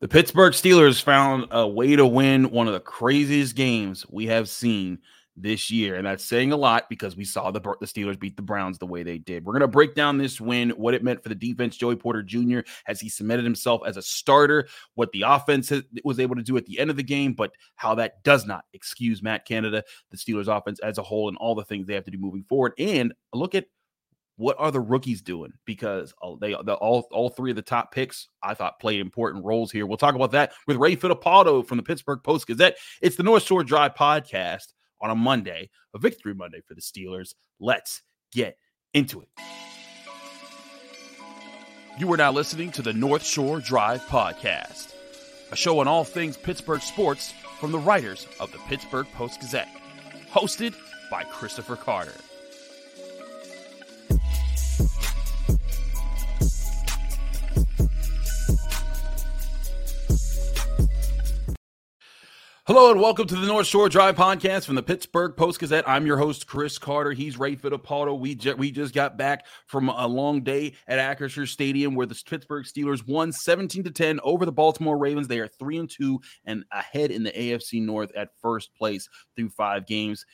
The Pittsburgh Steelers found a way to win one of the craziest games we have seen this year. And that's saying a lot because we saw the, the Steelers beat the Browns the way they did. We're going to break down this win, what it meant for the defense, Joey Porter Jr., as he cemented himself as a starter, what the offense was able to do at the end of the game, but how that does not excuse Matt Canada, the Steelers offense as a whole, and all the things they have to do moving forward. And look at what are the rookies doing? Because they the, all all three of the top picks I thought played important roles here. We'll talk about that with Ray Fittipaldo from the Pittsburgh Post Gazette. It's the North Shore Drive podcast on a Monday, a victory Monday for the Steelers. Let's get into it. You are now listening to the North Shore Drive podcast, a show on all things Pittsburgh sports from the writers of the Pittsburgh Post Gazette, hosted by Christopher Carter. Hello and welcome to the North Shore Drive podcast from the Pittsburgh Post Gazette. I'm your host Chris Carter. He's Ray Fittipaldo. We ju- we just got back from a long day at Acrisure Stadium where the Pittsburgh Steelers won 17 to 10 over the Baltimore Ravens. They are three and two and ahead in the AFC North at first place through five games.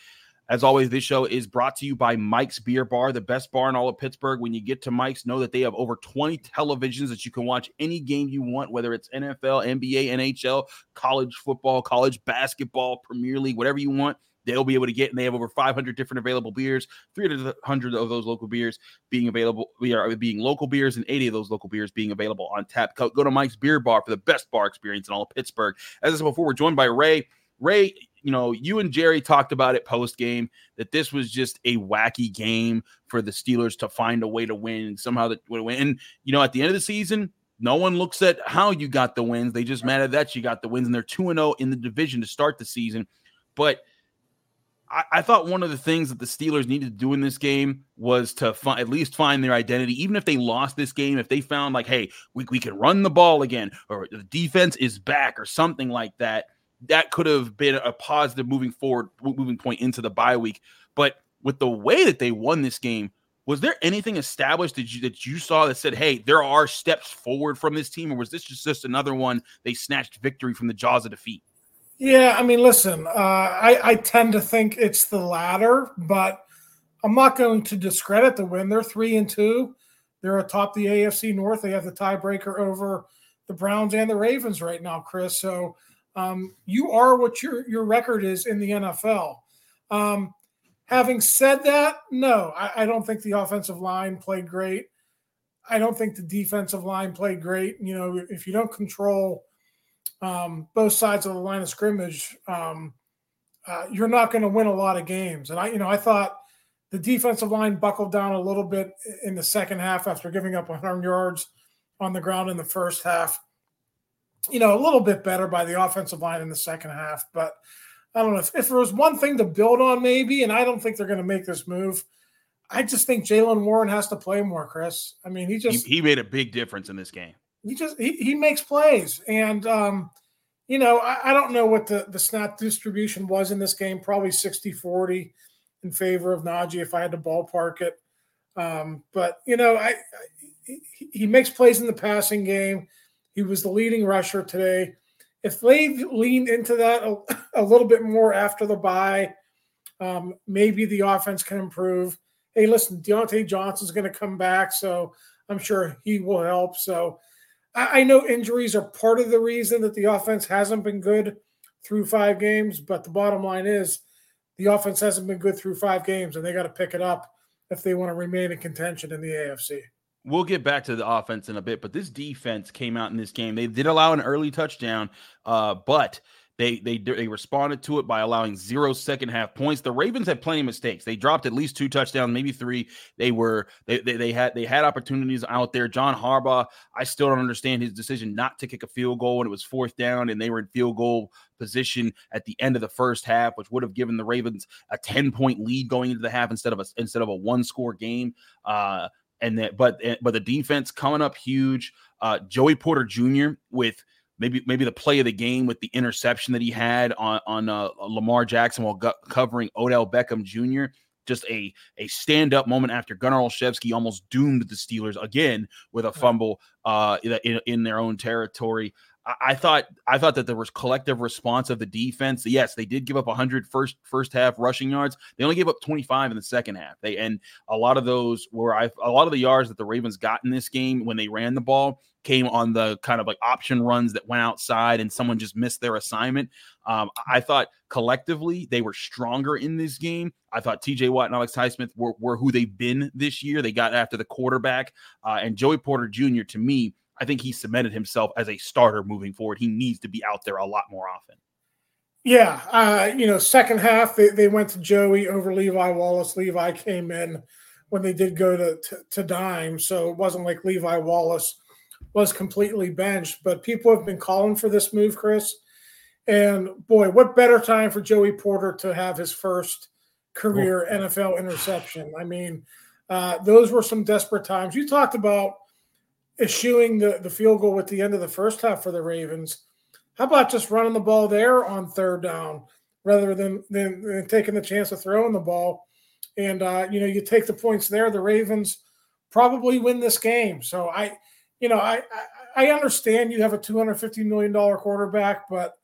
As always, this show is brought to you by Mike's Beer Bar, the best bar in all of Pittsburgh. When you get to Mike's, know that they have over 20 televisions that you can watch any game you want, whether it's NFL, NBA, NHL, college football, college basketball, Premier League, whatever you want. They'll be able to get, and they have over 500 different available beers. 300 of those local beers being available, we are being local beers, and 80 of those local beers being available on tap. Go, to Mike's Beer Bar for the best bar experience in all of Pittsburgh. As I said before, we're joined by Ray. Ray, you know, you and Jerry talked about it post game that this was just a wacky game for the Steelers to find a way to win somehow that would win. And you know, at the end of the season, no one looks at how you got the wins. They just matter that you got the wins, and they're two and zero in the division to start the season. But I, I, thought one of the things that the Steelers needed to do in this game was to fi- at least find their identity. Even if they lost this game, if they found like, hey, we, we can run the ball again, or the defense is back, or something like that that could have been a positive moving forward, moving point into the bye week. But with the way that they won this game, was there anything established that you that you saw that said, "Hey, there are steps forward from this team," or was this just, just another one they snatched victory from the jaws of defeat? Yeah, I mean, listen, uh, I, I tend to think it's the latter, but I'm not going to discredit the win. They're three and two. They're atop the AFC North. They have the tiebreaker over the Browns and the Ravens right now, Chris. So um, you are what your your record is in the NFL. Um, having said that, no, I, I, don't think the offensive line played great. I don't think the defensive line played great. You know, if you don't control um, both sides of the line of scrimmage, um, uh, you're not going to win a lot of games. And I, you know, I thought the defensive line buckled down a little bit in the second half after giving up 100 yards on the ground in the first half you know, a little bit better by the offensive line in the second half. But I don't know if, if there was one thing to build on, maybe, and I don't think they're going to make this move. I just think Jaylen Warren has to play more, Chris. I mean, he just he, he, made a big difference in this game. He just he, he makes plays, and um, you know, I, I don't know what the the snap distribution was in this game. Probably 60-40 in favor of Najee if I had to ballpark it. Um, but you know, I, I he, he makes plays in the passing game. He was the leading rusher today. If they leaned into that a, a little bit more after the bye, um, maybe the offense can improve. Hey, listen, Diontae Johnson's going to come back, so I'm sure he will help. So I, I know injuries are part of the reason that the offense hasn't been good through five games, but the bottom line is the offense hasn't been good through five games, and they got to pick it up if they want to remain in contention in the AFC. We'll get back to the offense in a bit, but this defense came out in this game. They did allow an early touchdown, uh, but They they they responded to it by allowing zero second half points. The Ravens had plenty of mistakes. They dropped at least two touchdowns, maybe three. They were they, they, they had they had opportunities out there. John Harbaugh, I still don't understand his decision not to kick a field goal when it was fourth down and they were in field goal position at the end of the first half, which would have given the Ravens a 10 point lead going into the half instead of a instead of a one score game. Uh and that but eh, but the defense coming up huge. Uh Joey Porter Jr. with maybe maybe the play of the game with the interception that he had on on uh, Lamar Jackson while covering Odell Beckham Jr. Just a a stand up moment after Gunnar Olszewski almost doomed the Steelers again with a fumble uh, in, in their own territory. I thought I thought that there was collective response of the defense. Yes, they did give up 100 first first half rushing yards. They only gave up 25 in the second half. They and a lot of those were I a lot of the yards that the Ravens got in this game when they ran the ball came on the kind of like option runs that went outside and someone just missed their assignment. Um, I thought collectively they were stronger in this game. I thought TJ Watt and Alex Highsmith were, were who they've been this year. They got after the quarterback uh, and Joey Porter Jr. to me I think he cemented himself as a starter moving forward. He needs to be out there a lot more often. Yeah, uh, you know, second half they, they went to Joey over Levi Wallace. Levi came in when they did go to, to, to dime, so it wasn't like Levi Wallace was completely benched. But people have been calling for this move, Chris. And boy, what better time for Joey Porter to have his first career oh. NFL interception? I mean, uh, those were some desperate times. You talked about eschewing the, the field goal at the end of the first half for the Ravens. How about just running the ball there on third down rather than, than, than taking the chance of throwing the ball? And, uh, you know, you take the points there, the Ravens probably win this game. So I, you know, I, I, I understand you have a $250 million quarterback, but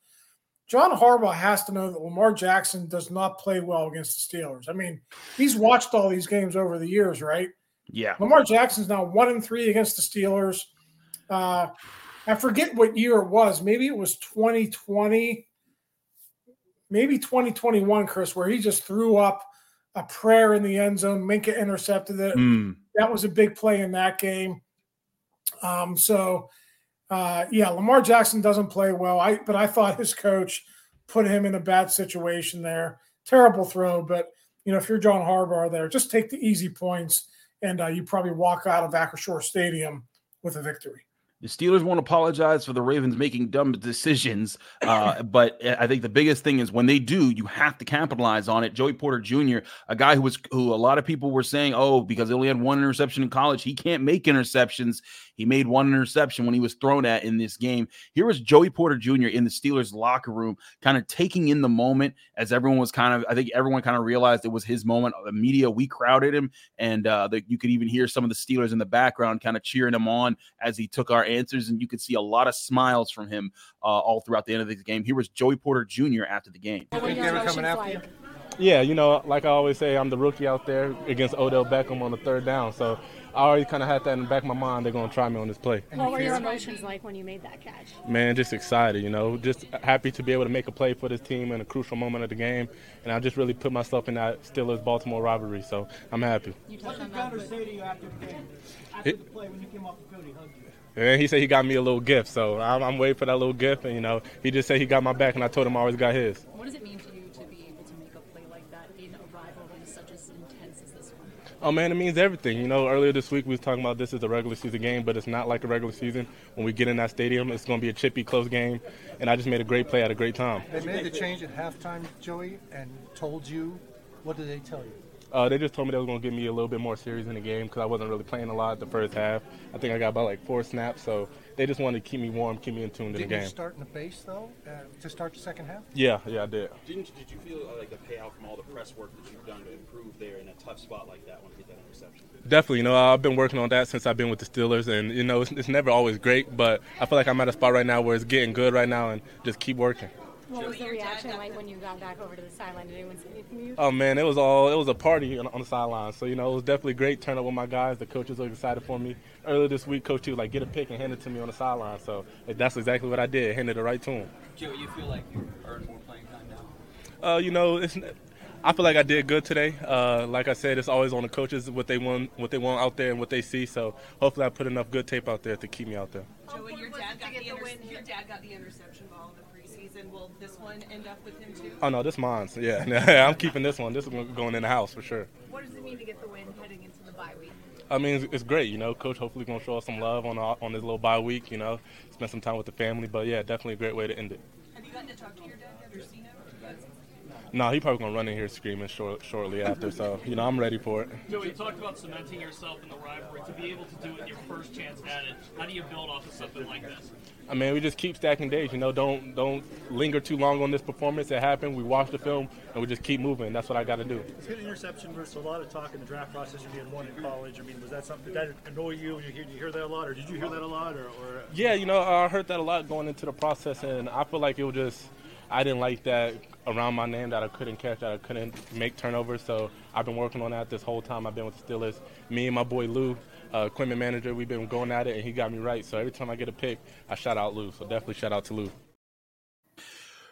John Harbaugh has to know that Lamar Jackson does not play well against the Steelers. I mean, he's watched all these games over the years, right? Yeah. Lamar Jackson's now one and three against the Steelers. Uh, I forget what year it was. Maybe it was 2020, maybe 2021, Chris, where he just threw up a prayer in the end zone. Minkah intercepted it. Mm. That was a big play in that game. Um, so, uh, yeah, Lamar Jackson doesn't play well. I but I thought his coach put him in a bad situation there. Terrible throw, but you know if you're John Harbaugh there, just take the easy points and uh, you probably walk out of Acrisure Stadium with a victory. The Steelers won't apologize for the Ravens making dumb decisions, uh, but I think the biggest thing is when they do, you have to capitalize on it. Joey Porter Jr., a guy who was who a lot of people were saying, oh, because he only had one interception in college, he can't make interceptions. He made one interception when he was thrown at in this game. Here was Joey Porter Jr. in the Steelers locker room, kind of taking in the moment as everyone was kind of, I think everyone kind of realized it was his moment. The media, we crowded him, and uh, the, you could even hear some of the Steelers in the background kind of cheering him on as he took our answers, and you could see a lot of smiles from him uh, all throughout the end of the game. Here was Joey Porter Jr. after the game. Yeah, you know, like I always say, I'm the rookie out there against Odell Beckham on the third down. So I already kind of had that in the back of my mind. They're going to try me on this play. What were your emotions like when you made that catch? Man, just excited, you know, just happy to be able to make a play for this team in a crucial moment of the game. And I just really put myself in that Steelers Baltimore rivalry. So I'm happy. What did Gunnar say to you after the game? After it, the play, when you came off the field, he hugged you. And he said he got me a little gift, so I'm, I'm, waiting for that little gift. And you know, he just said he got my back, and I told him I always got his. What does it mean to you to be able to make a play like that in a rivalry such as intense as this one? Oh man, it means everything. You know, earlier this week we was talking about this is a regular season game, but it's not like a regular season. When we get in that stadium, it's going to be a chippy, close game, and I just made a great play at a great time. They made the change at halftime, Joey, and told you. What did they tell you? Uh, they just told me they were going to give me a little bit more series in the game because I wasn't really playing a lot the first half. I think I got about like four snaps, so they just wanted to keep me warm, keep me in tune did to the game. Did you start in the base though uh, to start the second half? Yeah, yeah, I did. Didn't did you feel uh, like the payout from all the press work that you've done to improve there in a tough spot like that when you get that interception? Definitely, you know, I've been working on that since I've been with the Steelers, and you know, it's, it's never always great, but I feel like I'm at a spot right now where it's getting good right now, and just keep working. What was the reaction like when you got back over to the sideline? Did anyone say anything to you? Oh man, it was all it was a party on, on the sideline. So you know, it was definitely great. Turn up with my guys. The coaches were excited for me. Earlier this week, Coach T was like, "Get a pick and hand it to me on the sideline." So that's exactly what I did. Handed it right to him. Joe, you feel like you earned more playing time now? Uh, you know, it's. I feel like I did good today. Uh, like I said, it's always on the coaches what they want, what they want out there, and what they see. So hopefully, I put enough good tape out there to keep me out there. Joey, your dad got the, inter- your dad got the interception ball in the preseason season. Will this one end up with him too? Oh no, this mine's. Yeah, I'm keeping this one. This is going in the house for sure. What does it mean to get the win heading into the bye week? I mean, it's, it's great. You know, coach hopefully gonna show us some love on our, on this little bye week. You know, spend some time with the family. But yeah, definitely a great way to end it. Have you gotten to talk to your dad yet or seen him? No, he probably gonna run in here screaming short, shortly after. So you know, I'm ready for it. Joey, you talked about cementing yourself in the rivalry. To be able to do it your first chance at it, how do you build off of something like this? I mean, we just keep stacking days. You know, don't don't linger too long on this performance. It happened. We watch the film and we just keep moving. That's what I got to do. It's good interception versus a lot of talk in the draft process. You had one in college. I mean, was that something did that annoy you? You hear, you hear that a lot, or did you hear that a lot, or? or yeah, you know, I heard that a lot going into the process, and I feel like it was just I didn't like that around my name that I couldn't catch, that I couldn't make turnovers. So I've been working on that this whole time I've been with the Steelers. Me and my boy Lou, uh, equipment manager, we've been going at it, and he got me right. So every time I get a pick, I shout out Lou. So definitely shout out to Lou.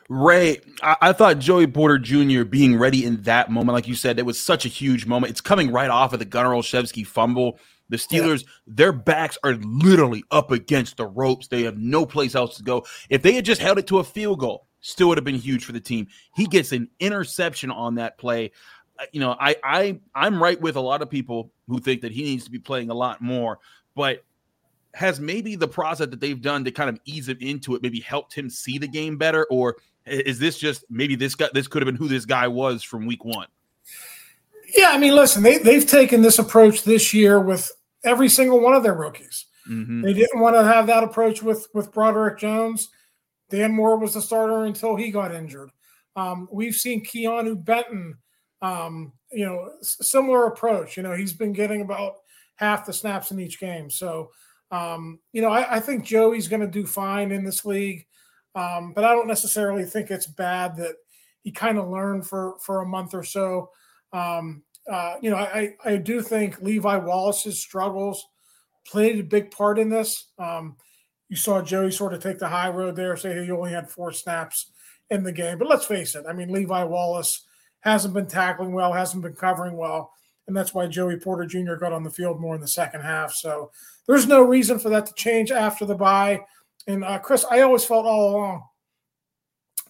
Ray, I, I, thought Joey Porter Jr. being ready in that moment, like you said, it was such a huge moment. It's coming right off of the Gunnar Olszewski fumble. The Steelers, yeah. their backs are literally up against the ropes. They have no place else to go. If they had just held it to a field goal, still would have been huge for the team. He gets an interception on that play. Uh, you know, I I I'm right with a lot of people who think that he needs to be playing a lot more, but has maybe the process that they've done to kind of ease him into it maybe helped him see the game better or is this just maybe this guy this could have been who this guy was from week 1? Yeah, I mean, listen, they they've taken this approach this year with every single one of their rookies. Mm-hmm. They didn't want to have that approach with with Broderick Jones. Dan Moore was the starter until he got injured. Um, we've seen Keanu Benton, um, you know, similar approach. You know, he's been getting about half the snaps in each game. So, um, you know, I, I think Joey's going to do fine in this league, um, but I don't necessarily think it's bad that he kind of learned for for a month or so. Um, uh, you know, I I do think Levi Wallace's struggles played a big part in this. Um, you saw Joey sort of take the high road there, say he only had four snaps in the game. But let's face it, I mean, Levi Wallace hasn't been tackling well, hasn't been covering well. And that's why Joey Porter Jr. got on the field more in the second half. So there's no reason for that to change after the bye. And uh, Chris, I always felt all along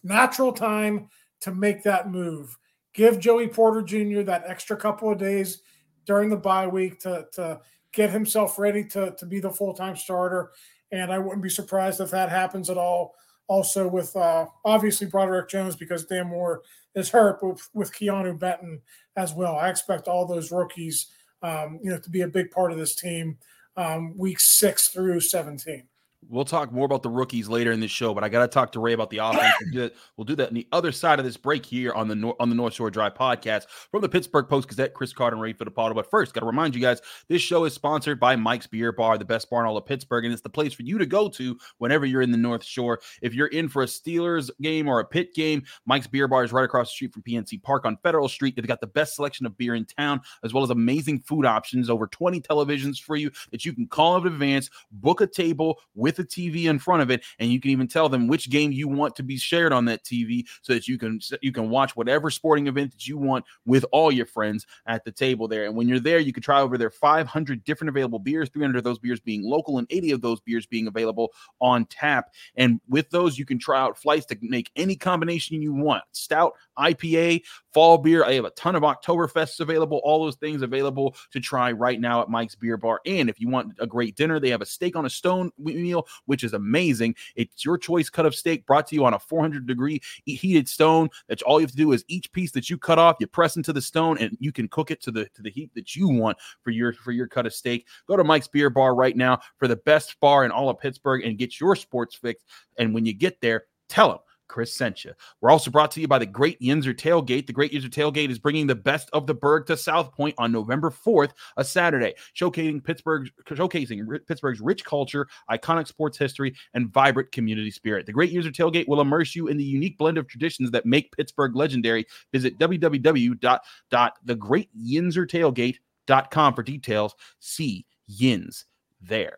natural time to make that move. Give Joey Porter Jr. that extra couple of days during the bye week to, to get himself ready to, to be the full time starter and I wouldn't be surprised if that happens at all. Also, with uh, obviously Broderick Jones because Dan Moore is hurt, but with, Keanu Benton as well. I expect all those rookies, um, you know, to be a big part of this team, um, week six through seventeen. We'll talk more about the rookies later in this show, but I got to talk to Ray about the offense. we'll do that on the other side of this break here on the Nor- on the North Shore Drive podcast from the Pittsburgh Post Gazette. Chris Carter and Ray Fittipaldo. But first, got to remind you guys, this show is sponsored by Mike's Beer Bar, the best bar in all of Pittsburgh, and it's the place for you to go to whenever you're in the North Shore. If you're in for a Steelers game or a Pitt game, Mike's Beer Bar is right across the street from PNC Park on Federal Street. They've got the best selection of beer in town, as well as amazing food options. Over 20 televisions for you that you can call in advance, book a table with a TV in front of it and you can even tell them which game you want to be shared on that TV so that you can you can watch whatever sporting event that you want with all your friends at the table there. And when you're there you can try over their 500 different available beers 300 of those beers being local and 80 of those beers being available on tap. And with those you can try out flights to make any combination you want stout IPA fall beer I have a ton of Oktoberfests available all those things available to try right now at Mike's Beer Bar and if you want a great dinner they have a steak on a stone meal which is amazing. It's your choice cut of steak brought to you on a 400 degree heated stone. That's all you have to do is each piece that you cut off, you press into the stone, and you can cook it to the to the heat that you want for your for your cut of steak. Go to Mike's Beer Bar right now for the best bar in all of Pittsburgh and get your sports fix. And when you get there, tell them Chris sent you. We're also brought to you by the Great Yinzer Tailgate. The Great Yinzer Tailgate is bringing the best of the Burgh to South Point on November 4th, a Saturday, showcasing Pittsburgh's showcasing Pittsburgh's rich culture, iconic sports history, and vibrant community spirit. The Great Yinzer Tailgate will immerse you in the unique blend of traditions that make Pittsburgh legendary. Visit www.thegreatyinzertailgate.com for details. See Yins there.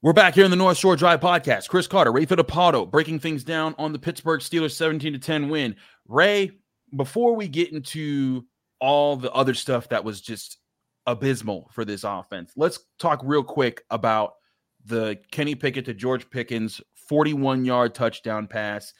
We're back here in the North Shore Drive podcast. Chris Carter, Ray Fittipaldo, breaking things down on the Pittsburgh Steelers 17 to 10 win. Ray, before we get into all the other stuff that was just abysmal for this offense, let's talk real quick about the Kenny Pickett to George Pickens 41 yard touchdown pass.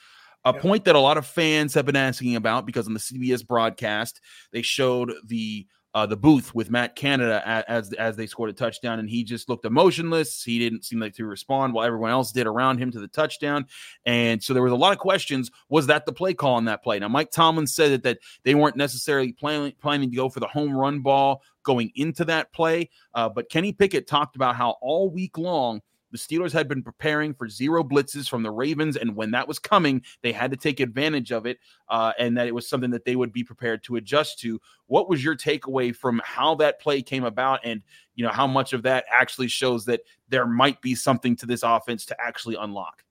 A yeah. point that a lot of fans have been asking about because on the CBS broadcast, they showed the uh, the booth with Matt Canada as as they scored a touchdown, and he just looked emotionless. He didn't seem like to respond while everyone else did around him to the touchdown, and so there was a lot of questions. Was that the play call on that play? Now, Mike Tomlin said that that they weren't necessarily planning planning to go for the home run ball going into that play, uh, but Kenny Pickett talked about how all week long the Steelers had been preparing for zero blitzes from the Ravens, and when that was coming, they had to take advantage of it, uh, and that it was something that they would be prepared to adjust to. What was your takeaway from how that play came about, and you know how much of that actually shows that there might be something to this offense to actually unlock?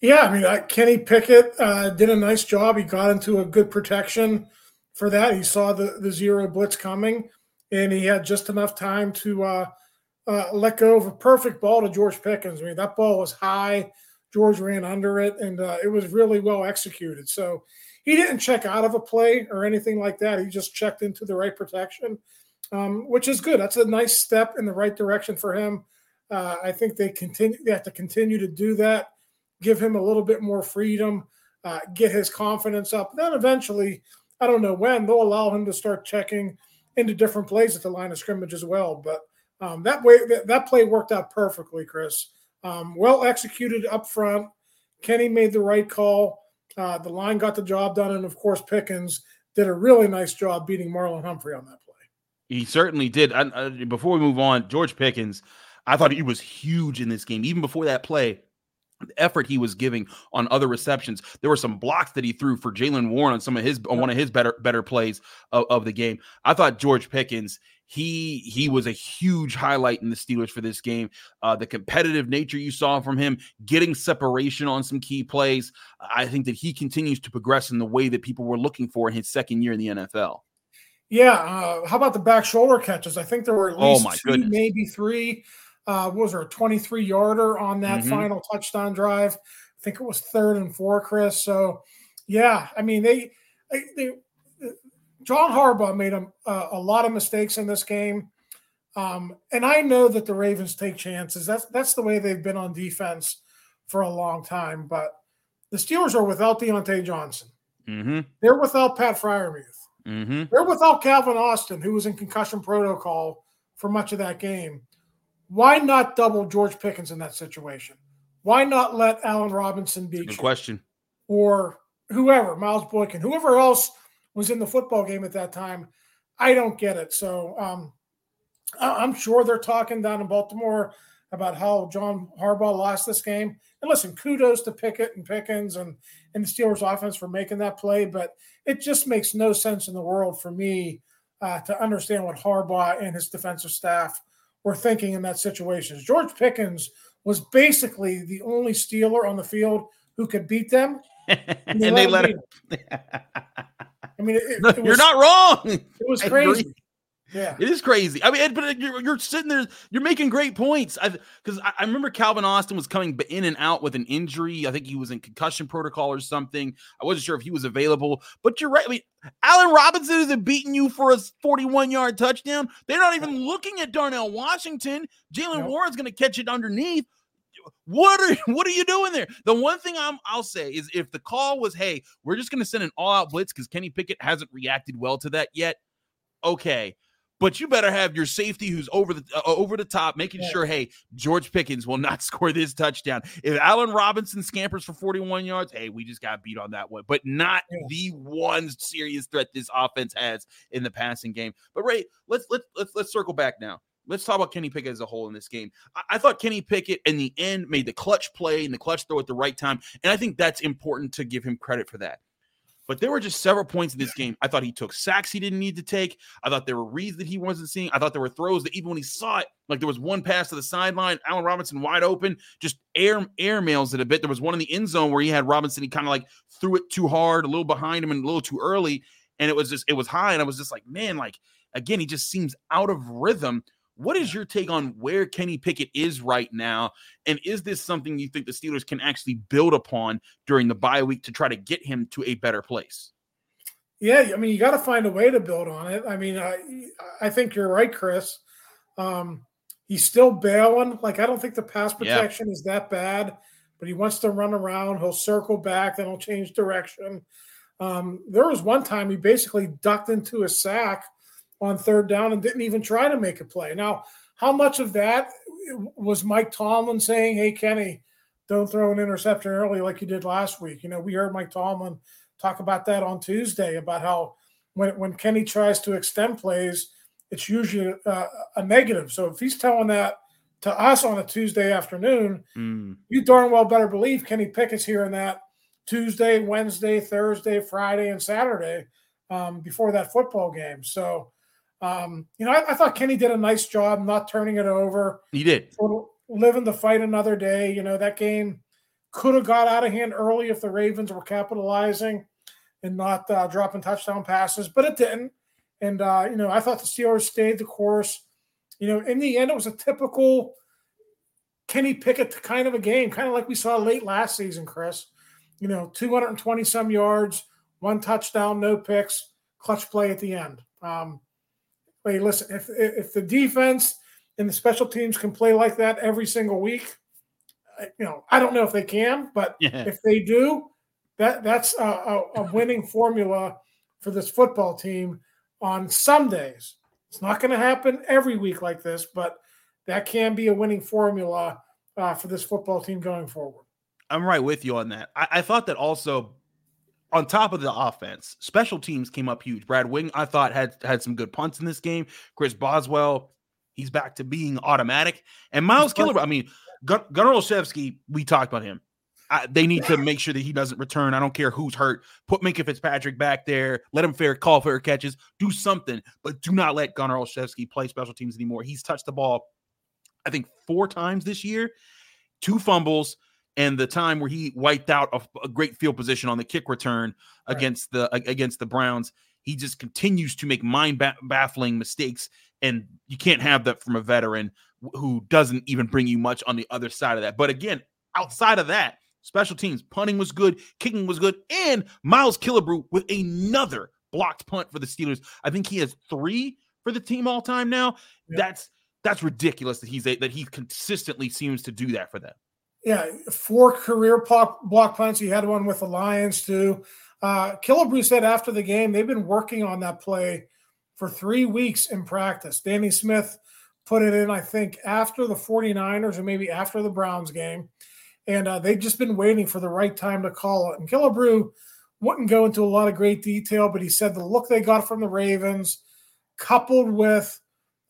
Yeah, I mean, uh, Kenny Pickett uh, did a nice job. He got into a good protection for that. He saw the the zero blitz coming, and he had just enough time to uh, let go of a perfect ball to George Pickens. I mean, that ball was high. George ran under it, and uh, it was really well executed. So he didn't check out of a play or anything like that. He just checked into the right protection, um, which is good. That's a nice step in the right direction for him. Uh, I think they continue. They have to continue to do that. Give him a little bit more freedom. Uh, get his confidence up. Then eventually, I don't know when they'll allow him to start checking into different plays at the line of scrimmage as well. But um, that way, that, that, play worked out perfectly, Chris. Um, well executed up front. Kenny made the right call. Uh, the line got the job done, and of course, Pickens did a really nice job beating Marlon Humphrey on that play. He certainly did. I, I, before we move on, George Pickens, I thought he was huge in this game. Even before that play, the effort he was giving on other receptions. There were some blocks that he threw for Jaylen Warren on some of his on one of his better better plays of, of the game. I thought George Pickens he he was a huge highlight in the Steelers for this game. Uh, the competitive nature you saw from him, getting separation on some key plays. I think that he continues to progress in the way that people were looking for in his second year in the NFL. Yeah, uh, how about the back shoulder catches? I think there were at oh least oh two, goodness. maybe three. Uh, was there a 23 yarder on that mm-hmm. final touchdown drive? I think it was third and four, Chris. So, yeah, I mean they, they John Harbaugh made a, a, lot of mistakes in this game. Um, and I know that the Ravens take chances. That's that's the way they've been on defense for a long time. But the Steelers are without Diontae Johnson. Mm-hmm. They're without Pat Freiermuth. Mm-hmm. They're without Calvin Austin, who was in concussion protocol for much of that game. Why not double George Pickens in that situation? Why not let Allen Robinson beat Good question. Or whoever, Miles Boykin, whoever else – was in the football game at that time. I don't get it. So um, I'm sure they're talking down in Baltimore about how John Harbaugh lost this game. And listen, kudos to Pickett and Pickens and, and the Steelers offense for making that play, but it just makes no sense in the world for me uh, to understand what Harbaugh and his defensive staff were thinking in that situation. George Pickens was basically the only Steeler on the field who could beat them. And they, and let, they let him. I mean, it, no, it was, you're not wrong. It was crazy. Yeah, it is crazy. I mean, but you're, you're sitting there, you're making great points. I Because I, I, remember Calvin Austin was coming in and out with an injury. I think he was in concussion protocol or something. I wasn't sure if he was available. But you're right. I mean, Allen Robinson isn't beating you for a 41 yard touchdown. They're not even looking at Darnell Washington. Jaylen nope. Warren's going to catch it underneath what are what are you doing there? The one thing I'm I'll say is if the call was, hey, we're just gonna send an all-out blitz because Kenny Pickett hasn't reacted well to that yet. Okay. But you better have your safety who's over the uh, over the top, making yeah. sure, hey, George Pickens will not score this touchdown. If Allen Robinson scampers for 41 yards, hey, we just got beat on that one. But not yeah. the one serious threat this offense has in the passing game. But Ray, let's let's let's let's circle back now let's talk about Kenny Pickett as a whole in this game. I, I thought Kenny Pickett in the end made the clutch play and the clutch throw at the right time, and I think that's important to give him credit for that. But there were just several points in this game. I thought he took sacks he didn't need to take. I thought there were reads that he wasn't seeing. I thought there were throws that even when he saw it, like there was one pass to the sideline, Allen Robinson wide open, just air air mails it a bit. There was one in the end zone where he had Robinson. He kind of like threw it too hard, a little behind him, and a little too early, and it was just it was high. And I was just like, man, like again, he just seems out of rhythm. What is your take on where Kenny Pickett is right now? And is this something you think the Steelers can actually build upon during the bye week to try to get him to a better place? Yeah, I mean, you got to find a way to build on it. I mean, I, I think you're right, Chris. Um, he's still bailing. Like, I don't think the pass protection yeah. is that bad, but he wants to run around. He'll circle back, then he'll change direction. Um, there was one time he basically ducked into a sack on third down and didn't even try to make a play. Now, how much of that was Mike Tomlin saying, "Hey, Kenny, don't throw an interception early like you did last week"? You know, we heard Mike Tomlin talk about that on Tuesday about how when when Kenny tries to extend plays, it's usually uh, a negative. So if he's telling that to us on a Tuesday afternoon, mm. you darn well better believe Kenny Pickett's hearing that Tuesday, Wednesday, Thursday, Friday, and Saturday um, before that football game. So um, you know, I, I, thought Kenny did a nice job not turning it over. He did. Living the fight another day. You know, that game could have got out of hand early if the Ravens were capitalizing and not uh, dropping touchdown passes, but it didn't. And, uh, you know, I thought the Steelers stayed the course. You know, in the end, it was a typical Kenny Pickett kind of a game, kind of like we saw late last season, Chris. You know, 220 some yards, one touchdown, no picks, clutch play at the end. Um, hey, listen, if if the defense and the special teams can play like that every single week, you know, I don't know if they can, but yeah. if they do, that that's a, a, a winning formula for this football team on some days. It's not going to happen every week like this, but that can be a winning formula uh, for this football team going forward. I'm right with you on that. I, I thought that also on top of the offense, special teams came up huge. Brad Wing, I thought had had some good punts in this game. Chris Boswell, he's back to being automatic. And Miles Killer, I mean, Gun- Gunnar Olszewski, we talked about him. I, they need to make sure that he doesn't return. I don't care who's hurt. Put Minkah Fitzpatrick back there. Let him fair call fair catches. Do something, but do not let Gunnar Olszewski play special teams anymore. He's touched the ball, I think, four times this year, two fumbles and the time where he wiped out a, a great field position on the kick return right. against the against the Browns. He just continues to make mind baffling mistakes, and you can't have that from a veteran who doesn't even bring you much on the other side of that. But again, outside of that, special teams punting was good, kicking was good, and Miles Killebrew with another blocked punt for the Steelers. I think he has three for the team all time now. Yeah. That's that's ridiculous that he's a, that he consistently seems to do that for them. Yeah, four career block, punts. He had one with the Lions too. Uh, Killebrew said after the game they've been working on that play for three weeks in practice. Danny Smith put it in, I think, after the 49ers or maybe after the Browns game. And uh, they've just been waiting for the right time to call it. And Killebrew wouldn't go into a lot of great detail, but he said the look they got from the Ravens, coupled with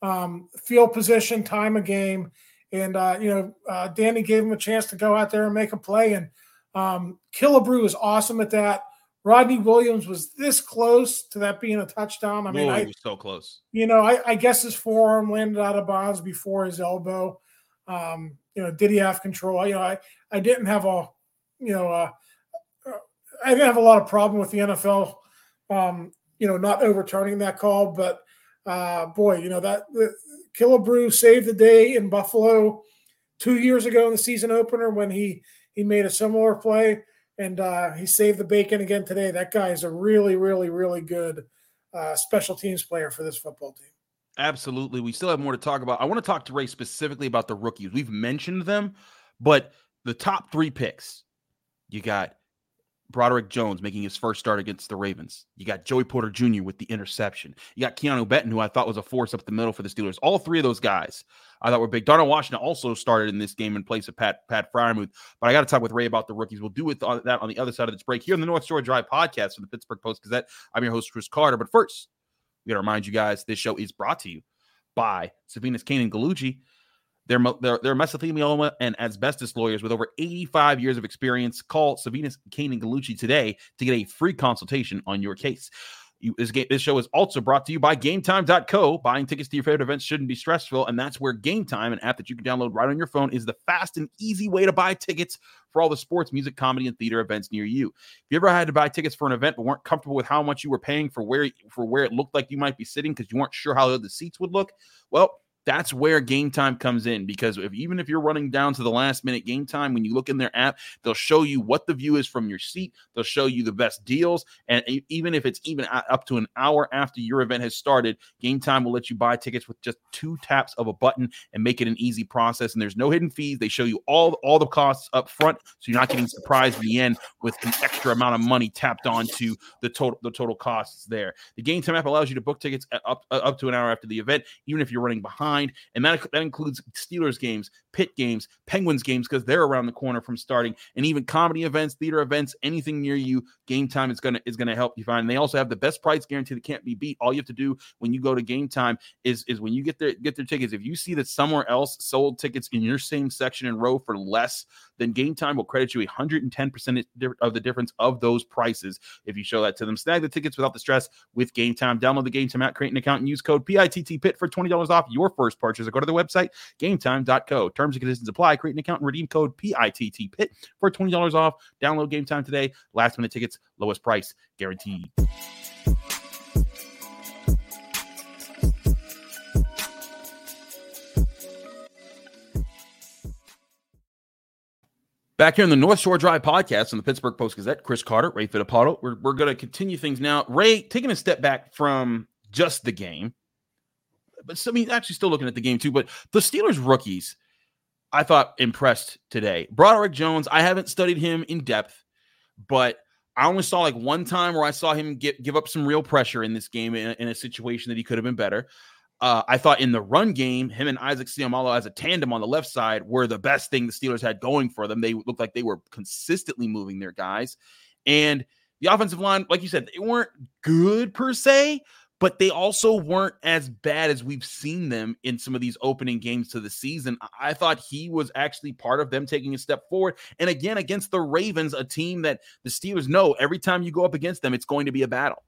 um, field position, time of game, and uh, you know, uh, Danny gave him a chance to go out there and make a play. And um, Killebrew is awesome at that. Rodney Williams was this close to that being a touchdown. I mean, Whoa, I, was so close. You know, I, I, guess his forearm landed out of bounds before his elbow. Um, you know, did he have control? You know, I, I didn't have a, you know, uh, I didn't have a lot of problem with the NFL, um, you know, not overturning that call. But uh, boy, you know that the, Killebrew saved the day in Buffalo two years ago in the season opener when he he made a similar play, and uh, he saved the bacon again today. That guy is a really, really, really good uh, special teams player for this football team. Absolutely. We still have more to talk about. I want to talk to Ray specifically about the rookies. We've mentioned them, but the top three picks you got Broderick Jones making his first start against the Ravens. You got Joey Porter Jr. with the interception. You got Keanu Benton, who I thought was a force up the middle for the Steelers. All three of those guys I thought were big. Darnell Washington also started in this game in place of Pat Pat Freiermuth. But I got to talk with Ray about the rookies. We'll do with that on the other side of this break here on the North Shore Drive podcast for the Pittsburgh Post Gazette. I'm your host, Chris Carter. But first, we got to remind you guys this show is brought to you by Savinis Kane and Gallucci. They're, they're, they're mesothelioma and asbestos lawyers with over 85 years of experience. Call Savinis Kane and Gallucci today to get a free consultation on your case. You, this, game, this show is also brought to you by GameTime.co. Buying tickets to your favorite events shouldn't be stressful, and that's where GameTime, an app that you can download right on your phone, is the fast and easy way to buy tickets for all the sports, music, comedy, and theater events near you. If you ever had to buy tickets for an event but weren't comfortable with how much you were paying for where for where it looked like you might be sitting because you weren't sure how the seats would look, well that's where game time comes in because if even if you're running down to the last minute game time when you look in their app they'll show you what the view is from your seat. They'll show you the best deals. And even if it's even up to an hour after your event has started game time will let you buy tickets with just two taps of a button and make it an easy process. And there's no hidden fees. They show you all all the costs up front so you're not getting surprised at the end with an extra amount of money tapped onto the total the total costs there. The game time app allows you to book tickets up up to an hour after the event even if you're running behind and that that includes Steelers games, Pitt games, Penguins games because they're around the corner from starting, and even comedy events, theater events, anything near you. Game time is gonna is gonna help you find. And they also have the best price guarantee that can't be beat. All you have to do when you go to Game Time is is when you get their get their tickets. If you see that somewhere else sold tickets in your same section and row for less, then Game Time will credit you 110 percent of the difference of those prices if you show that to them. Snag the tickets without the stress with Game Time. Download the Game Time app, create an account, and use code PITT PIT for twenty dollars off your first purchase. Or go to the website GameTime.co. Terms and conditions apply. Create an account and redeem code PITT Pit for $20 off. Download game time today. Last minute tickets, lowest price guaranteed. Back here in the North Shore Drive podcast on the Pittsburgh Post Gazette, Chris Carter, Ray Fittipaldo. We're, we're going to continue things now. Ray, taking a step back from just the game, but I mean, actually still looking at the game too. But the Steelers rookies, I thought impressed today. Broderick Jones, I haven't studied him in depth, but I only saw like one time where I saw him get, give up some real pressure in this game in, in a situation that he could have been better. Uh, I thought in the run game, him and Isaac Seumalo as a tandem on the left side were the best thing the Steelers had going for them. They looked like they were consistently moving their guys. And the offensive line, like you said, they weren't good per se, but they also weren't as bad as we've seen them in some of these opening games to the season. I thought he was actually part of them taking a step forward. And again, against the Ravens, a team that the Steelers know every time you go up against them, it's going to be a battle.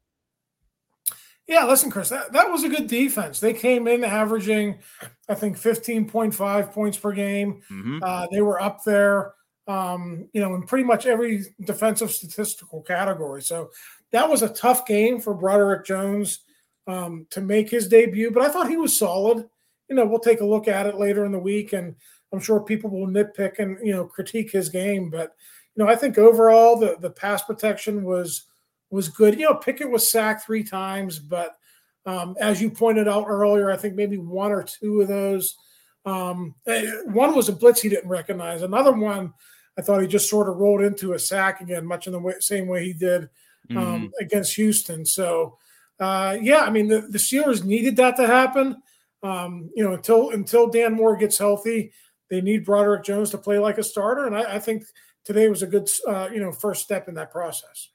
Yeah, listen, Chris, that, that was a good defense. They came in averaging, I think, 15.5 points per game. Mm-hmm. Uh, they were up there, um, you know, in pretty much every defensive statistical category. So that was a tough game for Broderick Jones um, to make his debut, but I thought he was solid. You know, we'll take a look at it later in the week, and I'm sure people will nitpick and you know critique his game. But you know, I think overall the the pass protection was was good. You know, Pickett was sacked three times, but um, as you pointed out earlier, I think maybe one or two of those. Um, eh, one was a blitz he didn't recognize. Another one, I thought he just sort of rolled into a sack again, much in the way, same way he did um, mm-hmm. against Houston. So uh, yeah, I mean the, the Steelers needed that to happen. Um, you know, until until Dan Moore gets healthy, they need Broderick Jones to play like a starter, and I, I think today was a good uh, you know first step in that process.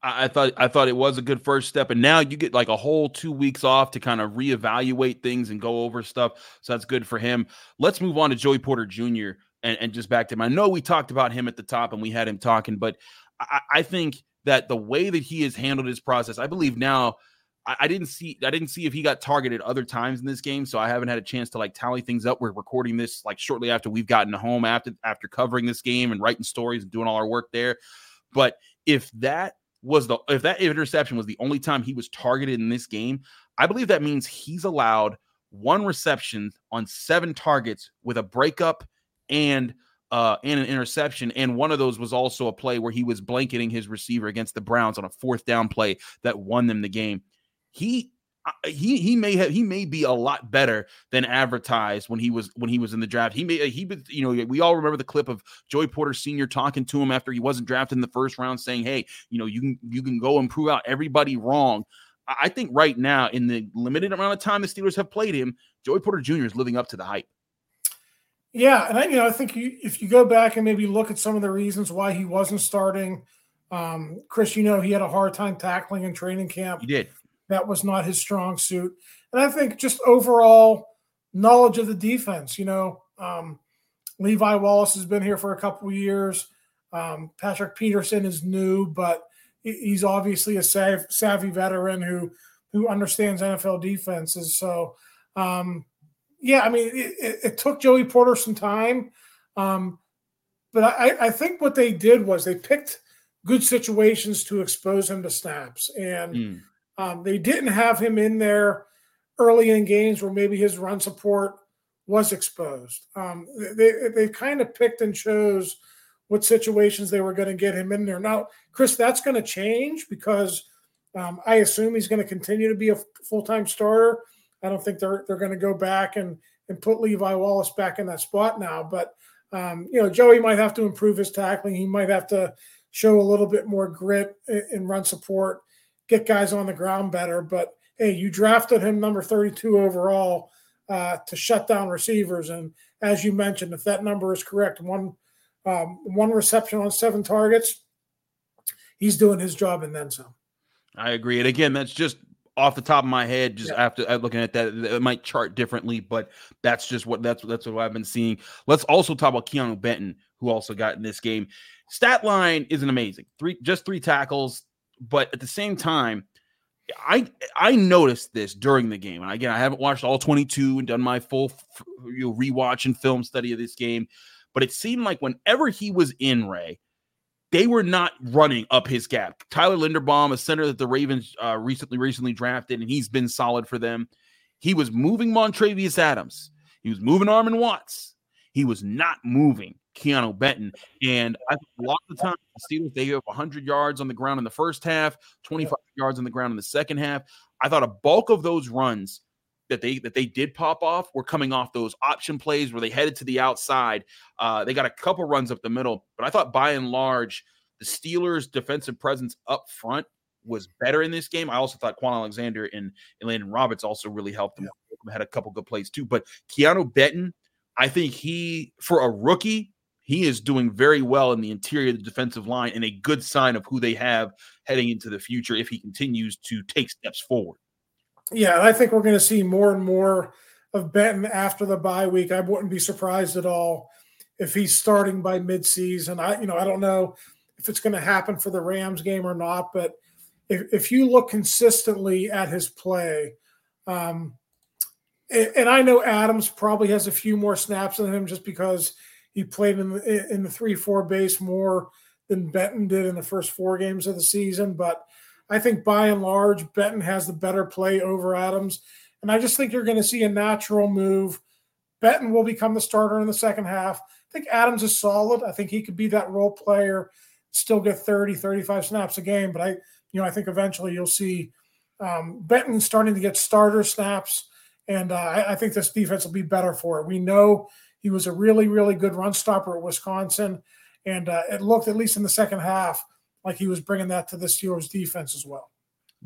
I thought I thought it was a good first step, and now you get like a whole two weeks off to kind of reevaluate things and go over stuff. So that's good for him. Let's move on to Joey Porter Jr. and, and just back to him. I know we talked about him at the top and we had him talking, but I, I think that the way that he has handled his process, I believe now I, I, didn't see I didn't see if he got targeted other times in this game, so I haven't had a chance to like tally things up. We're recording this like shortly after we've gotten home after after covering this game and writing stories and doing all our work there. But if that was the if that interception was the only time he was targeted in this game, I believe that means he's allowed one reception on seven targets with a breakup and uh, and an interception. And one of those was also a play where he was blanketing his receiver against the Browns on a fourth down play that won them the game he he he may have he may be a lot better than advertised when he was when he was in the draft. He may he you know we all remember the clip of Joey Porter Senior talking to him after he wasn't drafted in the first round, saying, "Hey, you know you can you can go and prove out everybody wrong." I think right now in the limited amount of time the Steelers have played him, Joey Porter Jr. is living up to the hype. Yeah, and I, you know I think you, if you go back and maybe look at some of the reasons why he wasn't starting, um, Chris, you know he had a hard time tackling in training camp. He did that was not his strong suit. And I think just overall knowledge of the defense. You know, um, Levi Wallace has been here for a couple of years. Um, Patrick Peterson is new, but he's obviously a savvy veteran who who understands NFL defenses. So, um, yeah, I mean, it, it, took Joey Porter some time, um, but I, I, think what they did was they picked good situations to expose him to snaps, and mm. um, they didn't have him in there early in games where maybe his run support was exposed. Um, they they kind of picked and chose what situations they were going to get him in there. Now, Chris, that's going to change because um, I assume he's going to continue to be a full time starter. I don't think they're they're going to go back and and put Levi Wallace back in that spot now. But um, you know, Joey might have to improve his tackling. He might have to show a little bit more grit and run support, get guys on the ground better. But hey, you drafted him number 32 overall uh, to shut down receivers, and as you mentioned, if that number is correct, one um, one reception on seven targets, he's doing his job and then some. I agree. And again, that's just off the top of my head, just yeah. after uh, looking at that, it might chart differently, but that's just what that's that's what I've been seeing. Let's also talk about Keanu Benton, who also got in this game. Stat line isn't amazing. Three just three tackles, but at the same time, I I noticed this during the game. And again, I haven't watched all 22 and done my full you know, rewatch and film study of this game, but it seemed like whenever he was in Ray, they were not running up his gap. Tyler Linderbaum, a center that the Ravens uh, recently recently drafted, and he's been solid for them. He was moving Montravius Adams. He was moving Armon Watts. He was not moving Keanu Benton. And I think a lot of the time, the Steelers, they have 100 yards on the ground in the first half, 25 yards on the ground in the second half. I thought a bulk of those runs that they that they did pop off were coming off those option plays where they headed to the outside. Uh, they got a couple runs up the middle, but I thought by and large the Steelers' defensive presence up front was better in this game. I also thought Kwon Alexander and, and Landon Roberts also really helped them. Yeah. Had a couple good plays too, but Keanu Benton, I think he for a rookie. He is doing very well in the interior of the defensive line and a good sign of who they have heading into the future if he continues to take steps forward yeah, and I think we're going to see more and more of Benton after the bye week. I wouldn't be surprised at all if he's starting by midseason. I, you know, I don't know if it's going to happen for the Rams game or not, but if, if you look consistently at his play, um, and, and I know Adams probably has a few more snaps than him just because he played in the, in the three four base more than Benton did in the first four games of the season, but I think by and large, Benton has the better play over Adams. And I just think you're going to see a natural move. Benton will become the starter in the second half. I think Adams is solid. I think he could be that role player, still get 30, 35 snaps a game. But I, you know, I think eventually you'll see um, Benton starting to get starter snaps. And uh, I, I think this defense will be better for it. We know he was a really, really good run stopper at Wisconsin. And uh, it looked, at least in the second half, like he was bringing that to the Steelers defense as well.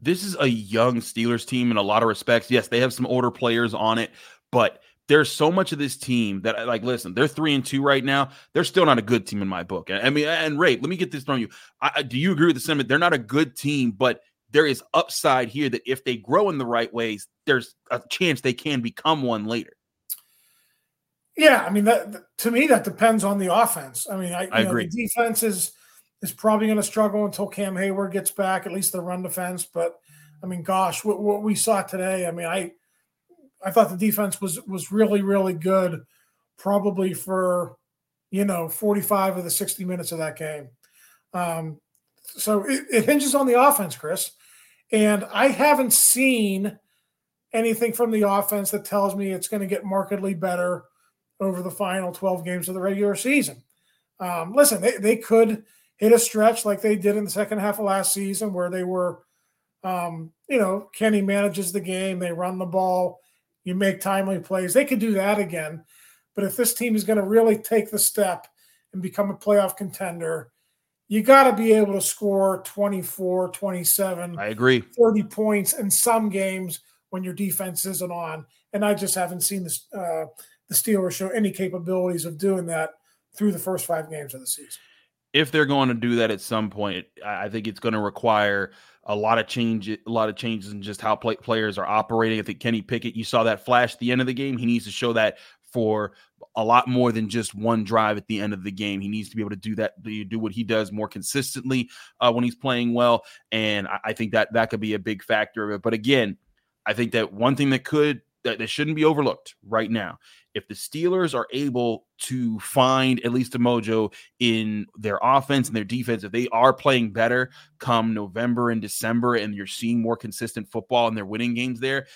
This is a young Steelers team in a lot of respects. Yes, they have some older players on it, but there's so much of this team that like listen they're three and two right now. They're still not a good team in my book. I mean and ray let me get this from you. I, do you agree with the sentiment? They're not a good team but there is upside here that if they grow in the right ways there's a chance they can become one later. Yeah i mean that to me that depends on the offense. I mean i, I agree know, the defense is is probably going to struggle until Cam Heyward gets back, at least the run defense. But I mean, gosh, what, what we saw today, I mean, I I thought the defense was was really really good, probably for you know 45 of the 60 minutes of that game. Um, so it, it hinges on the offense, Chris, and I haven't seen anything from the offense that tells me it's going to get markedly better over the final 12 games of the regular season. Um, listen, they, they could hit a stretch like they did in the second half of last season where they were, um, you know, Kenny manages the game, they run the ball, you make timely plays. They could do that again. But if this team is going to really take the step and become a playoff contender, you got to be able to score 24, 27, I agree. 30 points in some games when your defense isn't on. And I just haven't seen this, uh, the Steelers show any capabilities of doing that through the first five games of the season if they're going to do that at some point, I think it's going to require a lot of change, a lot of changes in just how play, players are operating. I think Kenny Pickett, you saw that flash at the end of the game. He needs to show that for a lot more than just one drive at the end of the game. He needs to be able to do that, do what he does more consistently uh, when he's playing well, and I, I think that that could be a big factor of it. But again, I think that one thing that could that, that shouldn't be overlooked right now if the Steelers are able to find at least a mojo in their offense and their defense, if they are playing better come November and December, and you're seeing more consistent football and they're winning games there,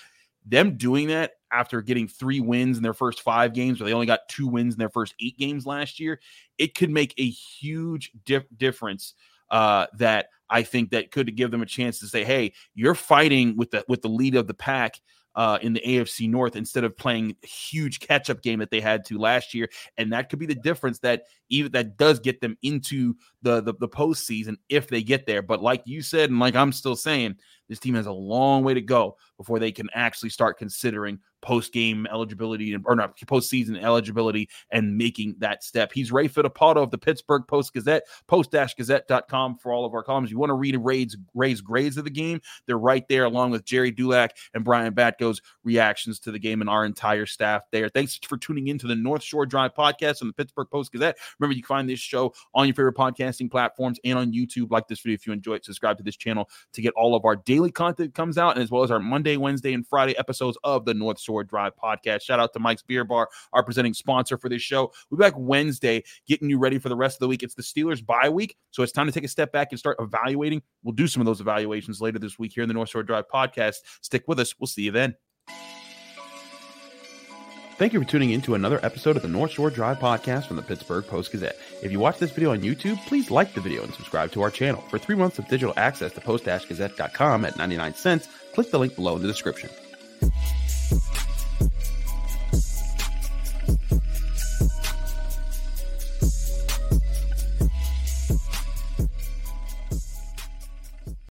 them doing that after getting three wins in their first five games, or they only got two wins in their first eight games last year, it could make a huge dif- difference. Uh, that I think that could give them a chance to say, "Hey, you're fighting with the with the lead of the pack." Uh, in the AFC North instead of playing huge catch up game that they had to last year, and that could be the difference that even that does get them into the the, the postseason if they get there. But like you said, and like I'm still saying, this team has a long way to go before they can actually start considering post game eligibility or not postseason eligibility and making that step. He's Ray Fittipaldo of the Pittsburgh Post Gazette, post-gazette.com for all of our columns. You want to read Ray's, Ray's grades of the game, they're right there along with Gerry Dulac and Brian Batko's reactions to the game and our entire staff there. Thanks for tuning in to the North Shore Drive podcast on the Pittsburgh Post Gazette. Remember, you can find this show on your favorite podcasting platforms and on YouTube. Like this video if you enjoy it. Subscribe to this channel to get all of our daily content comes out, and as well as our Monday, Wednesday, and Friday episodes of the North Shore Drive podcast. Shout out to Mike's Beer Bar, our presenting sponsor for this show. We'll be back Wednesday, getting you ready for the rest of the week. It's the Steelers bye week, so it's time to take a step back and start evaluating. We'll do some of those evaluations later this week here in the North Shore Drive podcast. Stick with us. We'll see you then. Thank you for tuning in to another episode of the North Shore Drive podcast from the Pittsburgh Post Gazette. If you watch this video on YouTube, please like the video and subscribe to our channel. For three months of digital access to post-gazette.com at 99 cents, click the link below in the description.